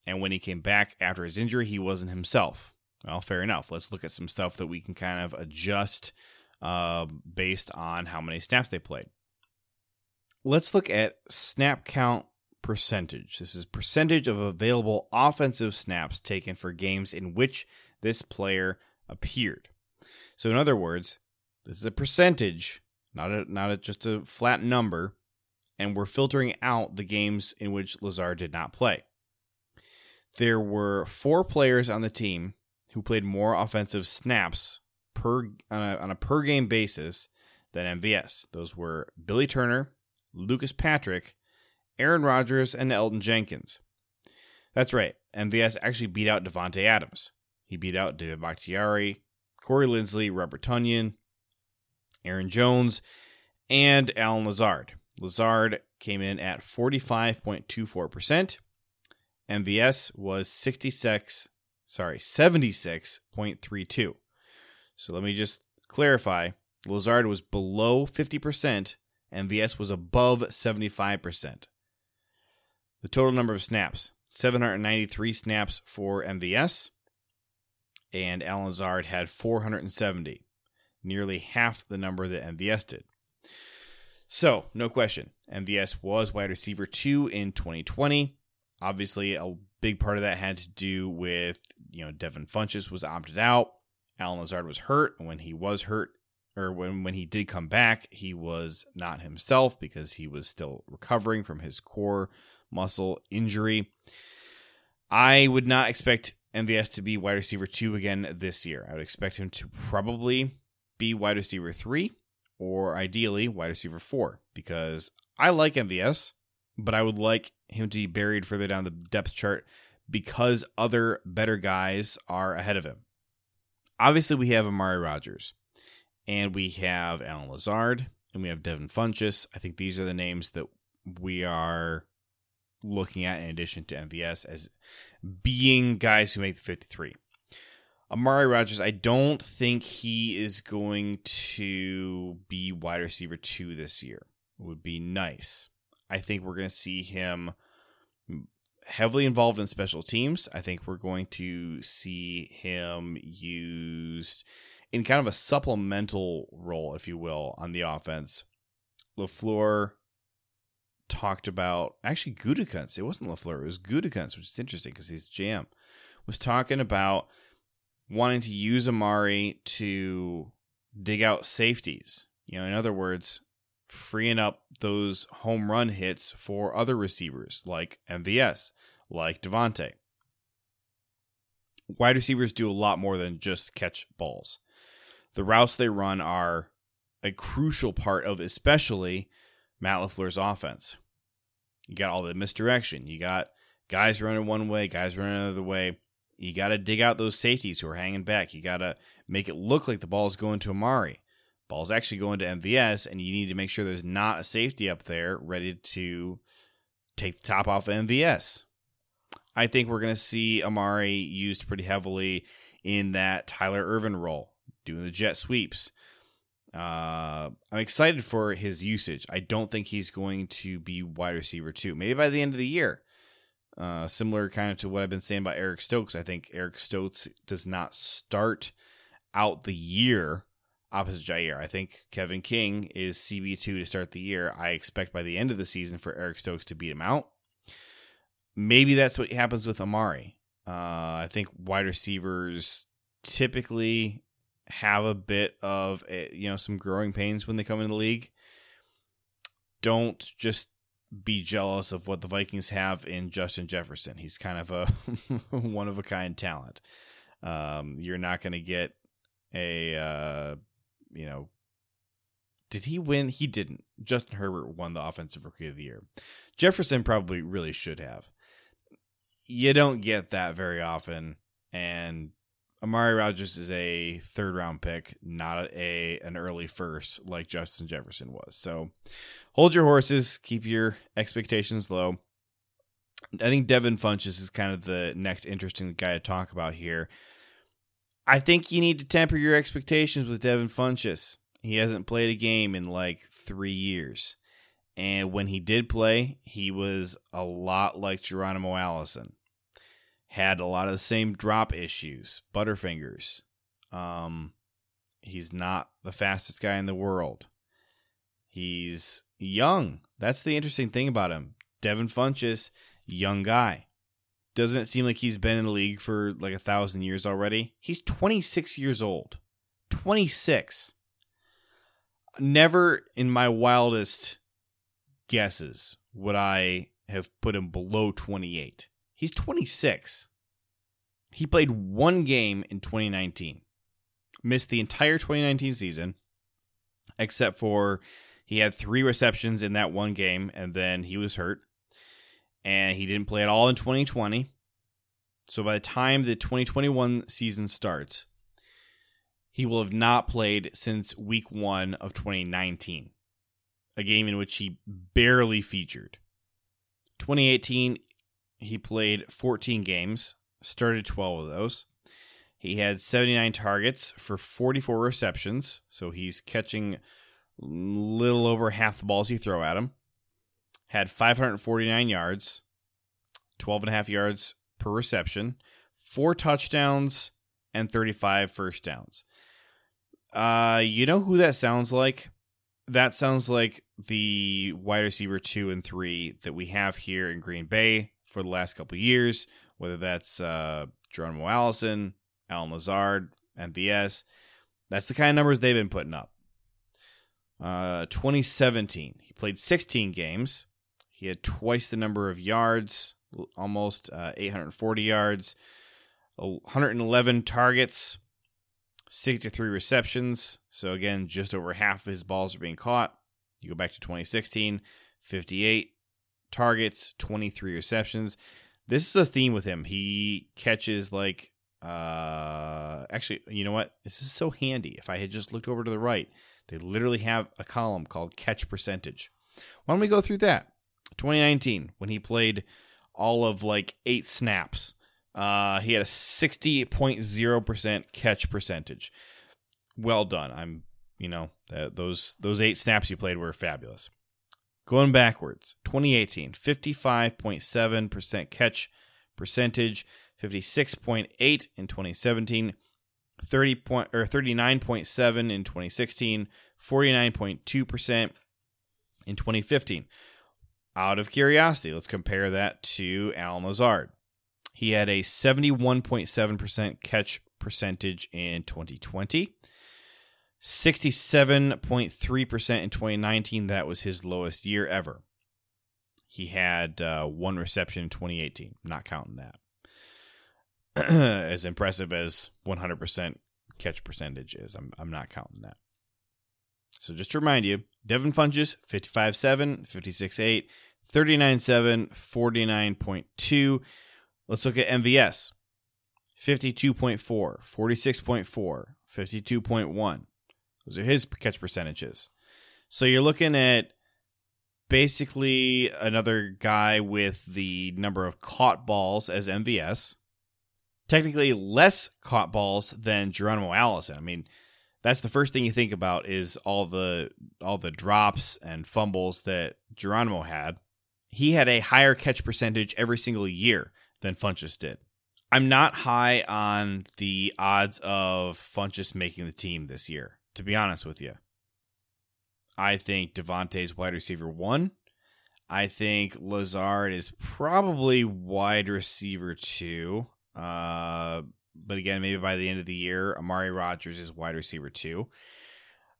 Speaker 2: And when he came back after his injury, he wasn't himself. Well, fair enough. Let's look at some stuff that we can kind of adjust uh, based on how many snaps they played. Let's look at snap count percentage. This is percentage of available offensive snaps taken for games in which this player appeared. So, in other words, this is a percentage, not a, not a, just a flat number, and we're filtering out the games in which Lazard did not play. There were four players on the team who played more offensive snaps per on a, on a per game basis than MVS. Those were Billy Turner, Lucas Patrick, Aaron Rodgers, and Elgton Jenkins. That's right. MVS actually beat out Davante Adams. He beat out David Bakhtiari, Corey Linsley, Robert Tonyan, Aaron Jones, and Allen Lazard. Lazard came in at 45.24%. MVS was 66, sorry, 76.32. So let me just clarify. Lazard was below 50%, MVS was above 75%. The total number of snaps 793 snaps for MVS, and Allen Lazard had 470, nearly half the number that MVS did. So, no question, MVS was wide receiver two in 2020. Obviously, a big part of that had to do with, you know, Devin Funchess was opted out. Allen Lazard was hurt. When he was hurt, or when, when he did come back, he was not himself because he was still recovering from his core muscle injury. I would not expect MVS to be wide receiver two again this year. I would expect him to probably be wide receiver three or ideally wide receiver four because I like MVS, but I would like him to be buried further down the depth chart because other better guys are ahead of him. Obviously, we have Amari Rogers, and we have Allen Lazard and we have Devin Funchess. I think these are the names that we are looking at in addition to MVS as being guys who make the 53. Amari Rogers, I don't think he is going to be wide receiver two this year. It would be nice. I think we're going to see him heavily involved in special teams. I think we're going to see him used in kind of a supplemental role, if you will, on the offense. LaFleur talked about actually Gutekunst. It wasn't LaFleur, it was Gutekunst, which is interesting because he's jam. Was talking about wanting to use Amari to dig out safeties. You know, in other words, freeing up those home run hits for other receivers like MVS, like Davante. Wide receivers do a lot more than just catch balls. The routes they run are a crucial part of especially Matt LaFleur's offense. You got all the misdirection. You got guys running one way, guys running another way. You got to dig out those safeties who are hanging back. You got to make it look like the ball is going to Amari. Ball's actually going to MVS, and you need to make sure there's not a safety up there ready to take the top off of MVS. I think we're going to see Amari used pretty heavily in that Tyler Ervin role, doing the jet sweeps. Uh, I'm excited for his usage. I don't think he's going to be wide receiver two. Maybe by the end of the year. Uh, similar kind of to what I've been saying about Eric Stokes. I think Eric Stokes does not start out the year opposite Jaire. I think Kevin King is CB2 to start the year. I expect by the end of the season for Eric Stokes to beat him out. Maybe that's what happens with Amari. Uh, I think wide receivers typically have a bit of a, you know some growing pains when they come into the league. Don't just be jealous of what the Vikings have in Justin Jefferson. He's kind of a one of a kind talent. Um, you're not going to get a uh, you know. Did he win? He didn't. Justin Herbert won the offensive rookie of the year. Jefferson probably really should have. You don't get that very often, and Amari Rogers is a third round pick, not a an early first like Justin Jefferson was. So hold your horses, keep your expectations low. I think Devin Funchess is kind of the next interesting guy to talk about here. I think you need to temper your expectations with Devin Funchess. He hasn't played a game in like three years. And when he did play, he was a lot like Geronimo Allison had a lot of the same drop issues, butterfingers. Um, he's not the fastest guy in the world. He's young. That's the interesting thing about him. Devin Funchess, young guy. Doesn't it seem like he's been in the league for like a thousand years already? He's 26 years old. 26. Never in my wildest guesses would I have put him below 28. He's 26. He played one game in 2019, missed the entire 2019 season, except for he had three receptions in that one game, and then he was hurt. And he didn't play at all in 2020. So by the time the 2021 season starts, he will have not played since week one of 2019, a game in which he barely featured. 2018, he played 14 games, started 12 of those. He had 79 targets for 44 receptions, so he's catching little over half the balls you throw at him. Had 549 yards, 12 and a half yards per reception, four touchdowns, and 35 first downs. Uh, you know who that sounds like? That sounds like the wide receiver two and three that we have here in Green Bay for the last couple years, whether that's uh, Geronimo Allison, Allen Lazard, MVS. That's the kind of numbers they've been putting up. Uh, 2017, he played 16 games. He had twice the number of yards, almost uh, 840 yards, 111 targets, 63 receptions. So, again, just over half of his balls are being caught. You go back to 2016, 58 targets, 23 receptions. This is a theme with him. He catches like uh actually, you know what? This is so handy. If I had just looked over to the right, they literally have a column called catch percentage. Why don't we go through that? 2019 when he played all of like 8 snaps. Uh he had a 60.0% catch percentage. Well done. I'm, you know, those those 8 snaps you played were fabulous. Going backwards, 2018, 55.7% catch percentage, 56.8 in 2017, 30 point or 39.7 in 2016, 49.2% in 2015. Out of curiosity, let's compare that to Al Lazard. He had a 71.7% catch percentage in 2020. 67.3% in 2019. That was his lowest year ever. He had uh, one reception in 2018. not counting that. as impressive as 100% catch percentage is, I'm, I'm not counting that. So just to remind you, Devin Funchess, 55.7, 56.8, 39.7, 49.2. Let's look at MVS. 52.4, 46.4, 52.1. Those are his catch percentages. So you're looking at basically another guy with the number of caught balls as MVS. Technically less caught balls than Geronimo Allison. I mean, that's the first thing you think about is all the all the drops and fumbles that Geronimo had. He had a higher catch percentage every single year than Funchess did. I'm not high on the odds of Funchess making the team this year, to be honest with you. I think Davante's wide receiver one. I think Lazard is probably wide receiver two. Uh, but again, maybe by the end of the year, Amari Rogers is wide receiver two.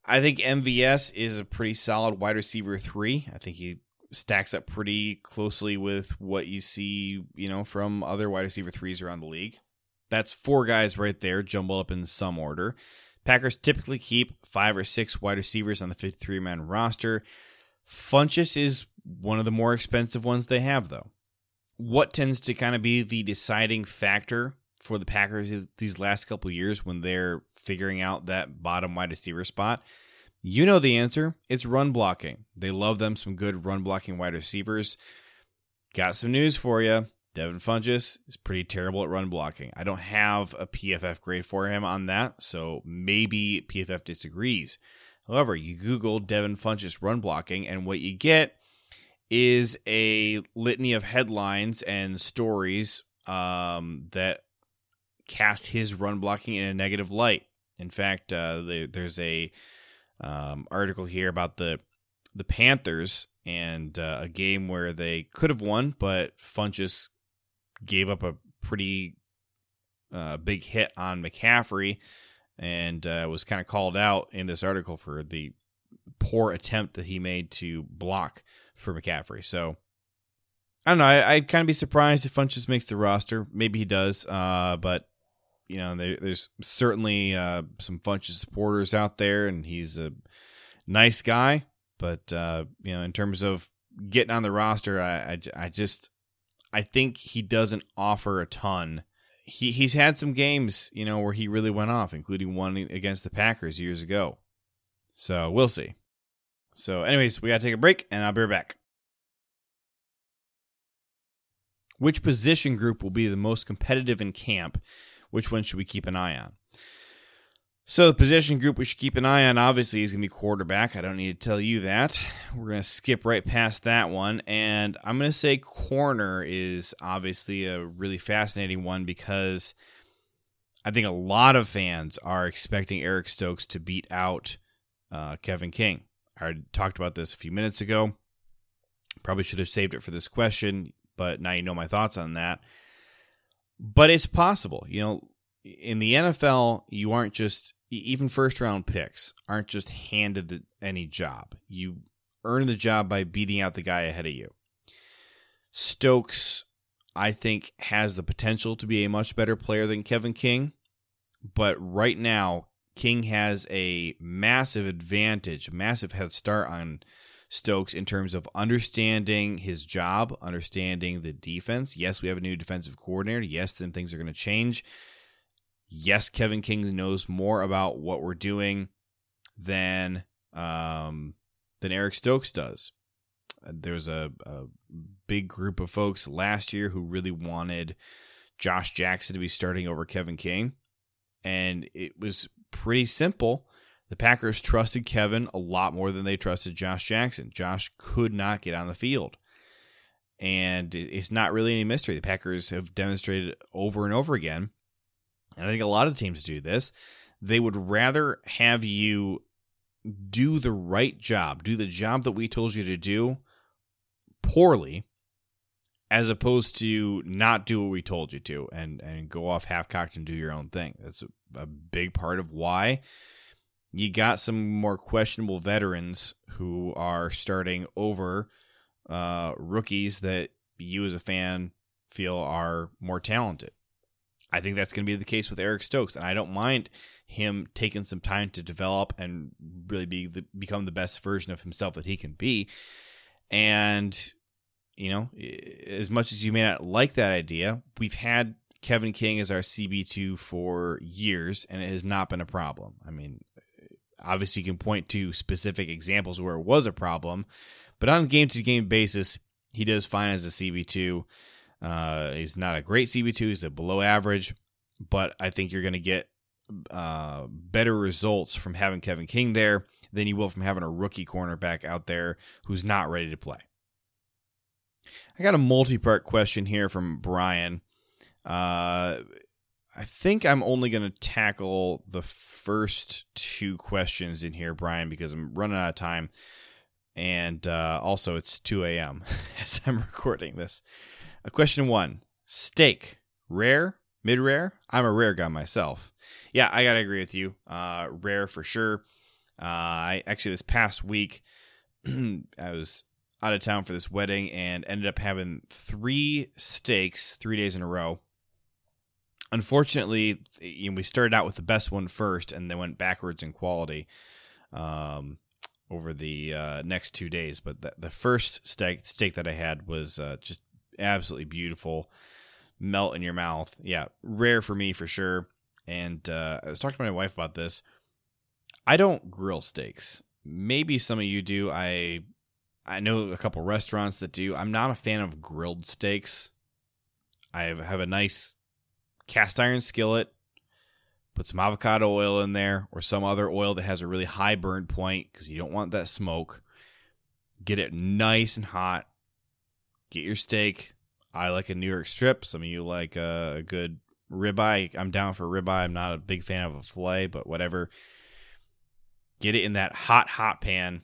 Speaker 2: I think MVS is a pretty solid wide receiver three. I think he stacks up pretty closely with what you see, you know, from other wide receiver threes around the league. That's four guys right there, jumbled up in some order. Packers typically keep five or six wide receivers on the 53 man roster. Funchess is one of the more expensive ones they have, though. What tends to kind of be the deciding factor for the Packers these last couple years when they're figuring out that bottom wide receiver spot? You know the answer. It's run blocking. They love them some good run blocking wide receivers. Got some news for you. Devin Funchess is pretty terrible at run blocking. I don't have a PFF grade for him on that, so maybe PFF disagrees. However, you Google Devin Funchess run blocking, and what you get is a litany of headlines and stories um, that cast his run blocking in a negative light. In fact, uh, the, there's a um, article here about the the Panthers and uh, a game where they could have won, but Funchess gave up a pretty uh, big hit on McCaffrey and uh, was kind of called out in this article for the poor attempt that he made to block for McCaffrey. So I don't know. I, would kind of be surprised if Funchess makes the roster. Maybe he does, uh, but you know, there, there's certainly uh, some Funchess supporters out there, and he's a nice guy. But uh, you know, in terms of getting on the roster, I, I, I just I think he doesn't offer a ton. He he's had some games, you know, where he really went off, including one against the Packers years ago. So we'll see. So, anyways, we gotta take a break, and I'll be right back. Which position group will be the most competitive in camp? Which one should we keep an eye on? So the position group we should keep an eye on obviously is going to be quarterback. I don't need to tell you that. We're going to skip right past that one and I'm going to say corner is obviously a really fascinating one because I think a lot of fans are expecting Eric Stokes to beat out uh, Kevin King. I talked about this a few minutes ago. Probably should have saved it for this question, but now you know my thoughts on that. But it's possible. You know, in the NFL, you aren't just even first round picks aren't just handed the, any job. You earn the job by beating out the guy ahead of you. Stokes, I think, has the potential to be a much better player than Kevin King, but right now, King has a massive advantage, massive head start on Stokes in terms of understanding his job, understanding the defense. Yes, we have a new defensive coordinator. Yes, then things are going to change yes, Kevin King knows more about what we're doing than um, than Eric Stokes does. There was a, a big group of folks last year who really wanted Josh Jackson to be starting over Kevin King, and it was pretty simple. The Packers trusted Kevin a lot more than they trusted Josh Jackson. Josh could not get on the field. And it's not really any mystery. The Packers have demonstrated over and over again and I think a lot of teams do this, they would rather have you do the right job, do the job that we told you to do poorly, as opposed to not do what we told you to and, and go off half cocked and do your own thing. That's a, a big part of why you got some more questionable veterans who are starting over uh, rookies that you as a fan feel are more talented. I think that's going to be the case with Eric Stokes, and I don't mind him taking some time to develop and really be the, become the best version of himself that he can be. And you know, as much as you may not like that idea, we've had Kevin King as our CB2 for years, and it has not been a problem. I mean, obviously, you can point to specific examples where it was a problem, but on a game to game basis, he does fine as a CB2. Uh, he's not a great CB2. He's a below average, but I think you're going to get uh, better results from having Kevin King there than you will from having a rookie cornerback out there who's not ready to play. I got a multi part question here from Brian. Uh, I think I'm only going to tackle the first two questions in here, Brian, because I'm running out of time. And uh, also, it's 2 a.m. as I'm recording this. Uh, question one Steak, rare, mid rare? I'm a rare guy myself. Yeah, I got to agree with you. Uh, rare for sure. Uh, I actually, this past week, I was out of town for this wedding and ended up having three steaks three days in a row. Unfortunately, you know, we started out with the best one first and then went backwards in quality um, over the uh, next two days. But the, the first steak steak that I had was uh, just absolutely beautiful, melt in your mouth. Yeah, rare for me for sure. And uh, I was talking to my wife about this. I don't grill steaks. Maybe some of you do. I I know a couple restaurants that do. I'm not a fan of grilled steaks. I have a nice cast iron skillet, put some avocado oil in there or some other oil that has a really high burn point because you don't want that smoke. Get it nice and hot. Get your steak. I like a New York strip. Some of you like a, good ribeye. I'm down for ribeye. I'm not a big fan of a fillet, but whatever. Get it in that hot, hot pan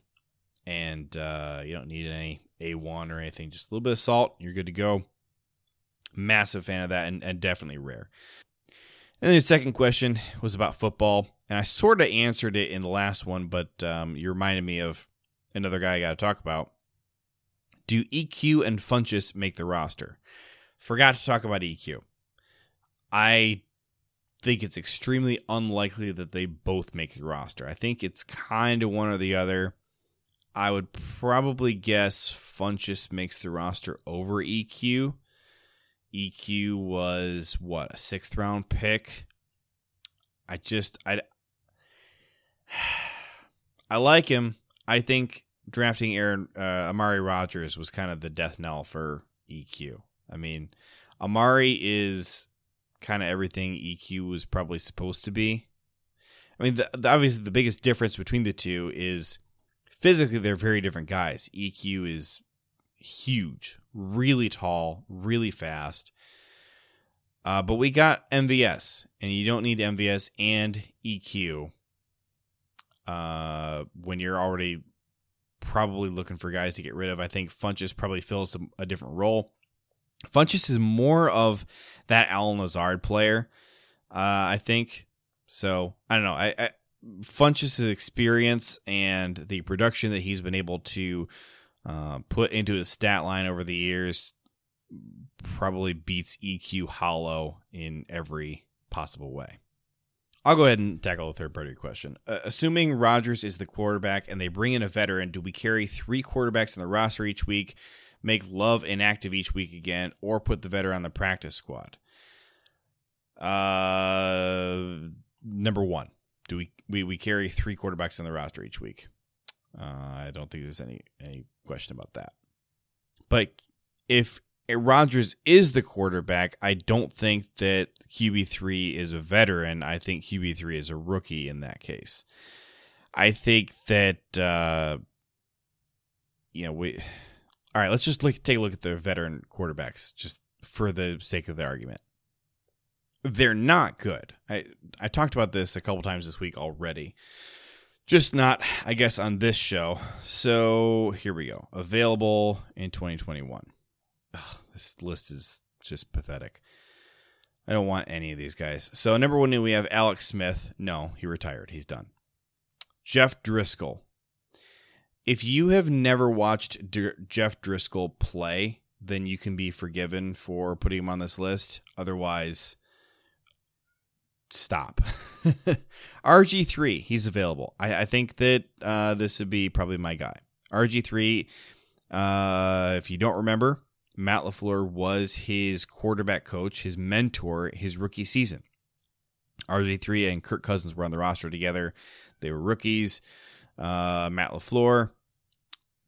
Speaker 2: and uh, you don't need any A1 or anything. Just a little bit of salt, you're good to go. Massive fan of that, and, and definitely rare. And then the second question was about football, and I sort of answered it in the last one, but um, you reminded me of another guy I got to talk about. Do EQ and Funchess make the roster? Forgot to talk about EQ. I think it's extremely unlikely that they both make the roster. I think it's kind of one or the other. I would probably guess Funchess makes the roster over EQ. EQ was what a sixth round pick. I just I I like him. I think drafting Aaron uh, Amari Rogers was kind of the death knell for EQ. I mean, Amari is kind of everything EQ was probably supposed to be. I mean, the, the, obviously the biggest difference between the two is physically they're very different guys. EQ is huge, really tall, really fast. Uh, but we got MVS, and you don't need MVS and EQ uh, when you're already probably looking for guys to get rid of. I think Funchess probably fills a, different role. Funchess is more of that Allen Lazard player, uh, I think. So I don't know. I, I Funchess' experience and the production that he's been able to uh, put into his stat line over the years probably beats EQ hollow in every possible way. I'll go ahead and tackle the third party question. Uh, assuming Rodgers is the quarterback and they bring in a veteran, do we carry three quarterbacks in the roster each week, make Love inactive each week again, or put the veteran on the practice squad? Uh, number one, do we we, we carry three quarterbacks in the roster each week. Uh, I don't think there's any any question about that. But if Rodgers is the quarterback, I don't think that QB three is a veteran. I think QB three is a rookie in that case. I think that uh, you know we. All right, let's just look, take a look at the veteran quarterbacks, just for the sake of the argument. they're not good. I I talked about this a couple times this week already. Just not, I guess, on this show. So here we go. Available in 2021. Ugh, this list is just pathetic. I don't want any of these guys. So number one, we have Alex Smith. No, he retired. He's done. Jeff Driskel. If you have never watched Jeff Driskel play, then you can be forgiven for putting him on this list. Otherwise, stop. RG3, he's available. I, I think that uh, this would be probably my guy. RG3, uh, if you don't remember, Matt LaFleur was his quarterback coach, his mentor, his rookie season. RG3 and Kirk Cousins were on the roster together. They were rookies. Uh, Matt LaFleur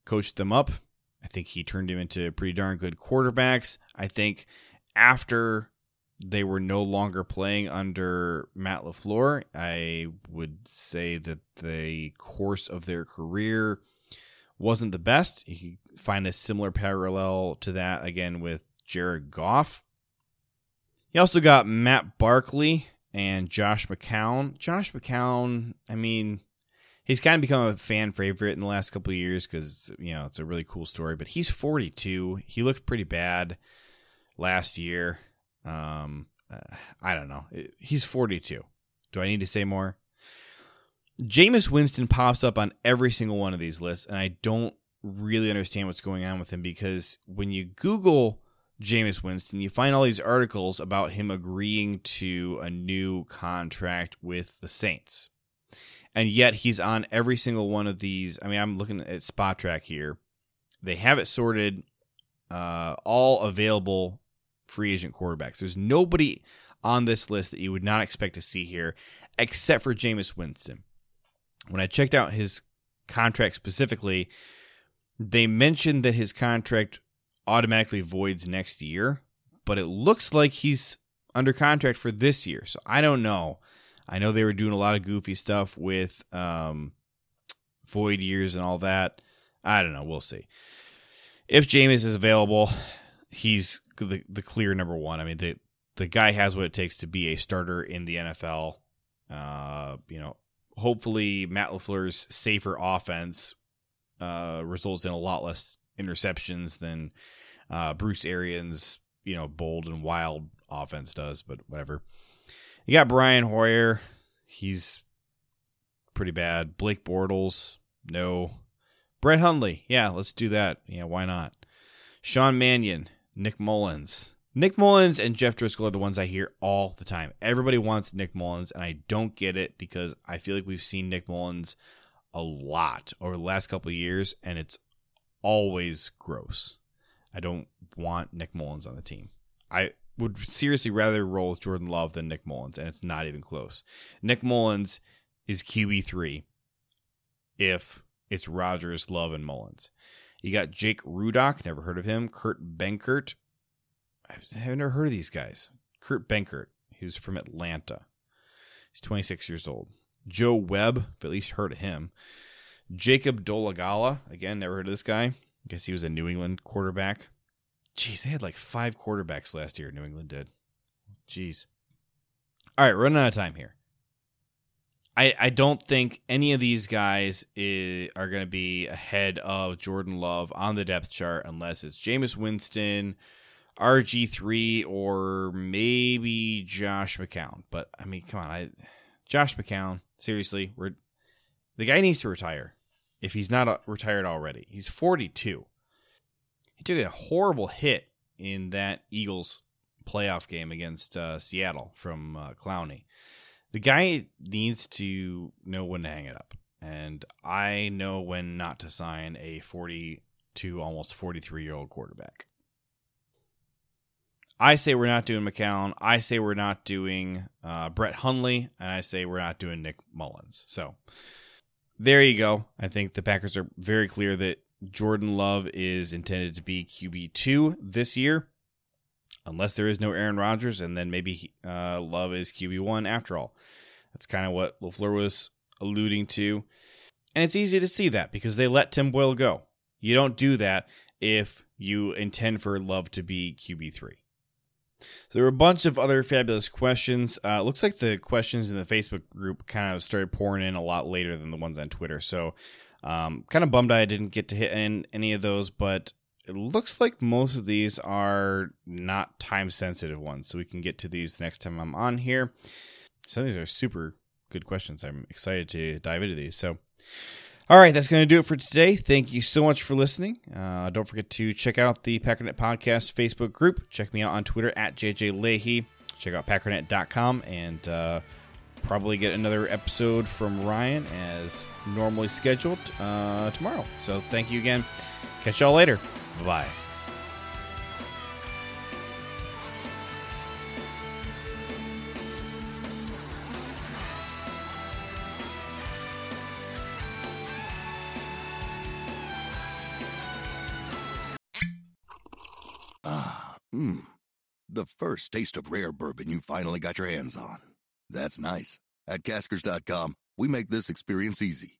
Speaker 2: coached them up. I think he turned him into pretty darn good quarterbacks. I think after they were no longer playing under Matt LaFleur, I would say that the course of their career wasn't the best. You can find a similar parallel to that again with Jared Goff. You also got Matt Barkley and Josh McCown. Josh McCown, I mean, he's kind of become a fan favorite in the last couple of years because you know it's a really cool story. But he's 42. He looked pretty bad last year. Um, I don't know. He's 42. Do I need to say more? Jameis Winston pops up on every single one of these lists, and I don't really understand what's going on with him because when you Google Jameis Winston, you find all these articles about him agreeing to a new contract with the Saints. And yet he's on every single one of these. I mean, I'm looking at Spotrac here. They have it sorted, uh, all available free agent quarterbacks. There's nobody on this list that you would not expect to see here except for Jameis Winston. When I checked out his contract specifically, they mentioned that his contract automatically voids next year, but it looks like he's under contract for this year. So I don't know. I know they were doing a lot of goofy stuff with um, void years and all that. I don't know. We'll see. If Jameis is available, he's the the clear number one. I mean, the the guy has what it takes to be a starter in the NFL. Uh, you know, hopefully Matt LaFleur's safer offense uh, results in a lot less interceptions than uh, Bruce Arians, you know, bold and wild offense does, but whatever. You got Brian Hoyer. He's pretty bad. Blake Bortles, no. Brett Hundley, yeah, let's do that. Yeah, why not? Sean Mannion, Nick Mullens. Nick Mullens and Jeff Driskel are the ones I hear all the time. Everybody wants Nick Mullens, and I don't get it because I feel like we've seen Nick Mullens a lot over the last couple of years, and it's always gross. I don't want Nick Mullens on the team. I would seriously rather roll with Jordan Love than Nick Mullens, and it's not even close. Nick Mullens is QB3 if it's Rodgers, Love, and Mullens. You got Jake Rudock, never heard of him. Kurt Benkert, I've never heard of these guys. Kurt Benkert, who's from Atlanta. He's 26 years old. Joe Webb, I've at least heard of him. Jacob Dolegala, again, never heard of this guy. I guess he was a New England quarterback. Jeez, they had like five quarterbacks last year, New England did. Jeez. All right, running out of time here. I, I don't think any of these guys is, are going to be ahead of Jordan Love on the depth chart unless it's Jameis Winston, RG3 or maybe Josh McCown. But I mean, come on, I Josh McCown, seriously, we're the guy needs to retire if he's not uh, retired already. He's 42. He took a horrible hit in that Eagles playoff game against uh, Seattle from uh, Clowney. The guy needs to know when to hang it up, and I know when not to sign a 42, almost 43 year old quarterback. I say we're not doing McCown. I say we're not doing uh, Brett Hundley, and I say we're not doing Nick Mullens. So there you go. I think the Packers are very clear that Jordan Love is intended to be QB two this year, unless there is no Aaron Rodgers, and then maybe uh, Love is QB one after all. That's kind of what Lafleur was alluding to, and it's easy to see that because they let Tim Boyle go. You don't do that if you intend for Love to be QB three. So there were a bunch of other fabulous questions. Uh, looks like the questions in the Facebook group kind of started pouring in a lot later than the ones on Twitter. So um, kind of bummed I didn't get to hit in any of those, but it looks like most of these are not time sensitive ones. So we can get to these the next time I'm on here. Some of these are super good questions. I'm excited to dive into these. So, all right, that's going to do it for today. Thank you so much for listening. Uh, don't forget to check out the Packernet Podcast Facebook group. Check me out on Twitter at JJ Lahey. Check out packernet.com and uh, probably get another episode from Ryan as normally scheduled uh, tomorrow. So thank you again. Catch y'all later. Bye.
Speaker 1: Ah, mmm. The first taste of rare bourbon you finally got your hands on. That's nice. At Caskers.com, we make this experience easy.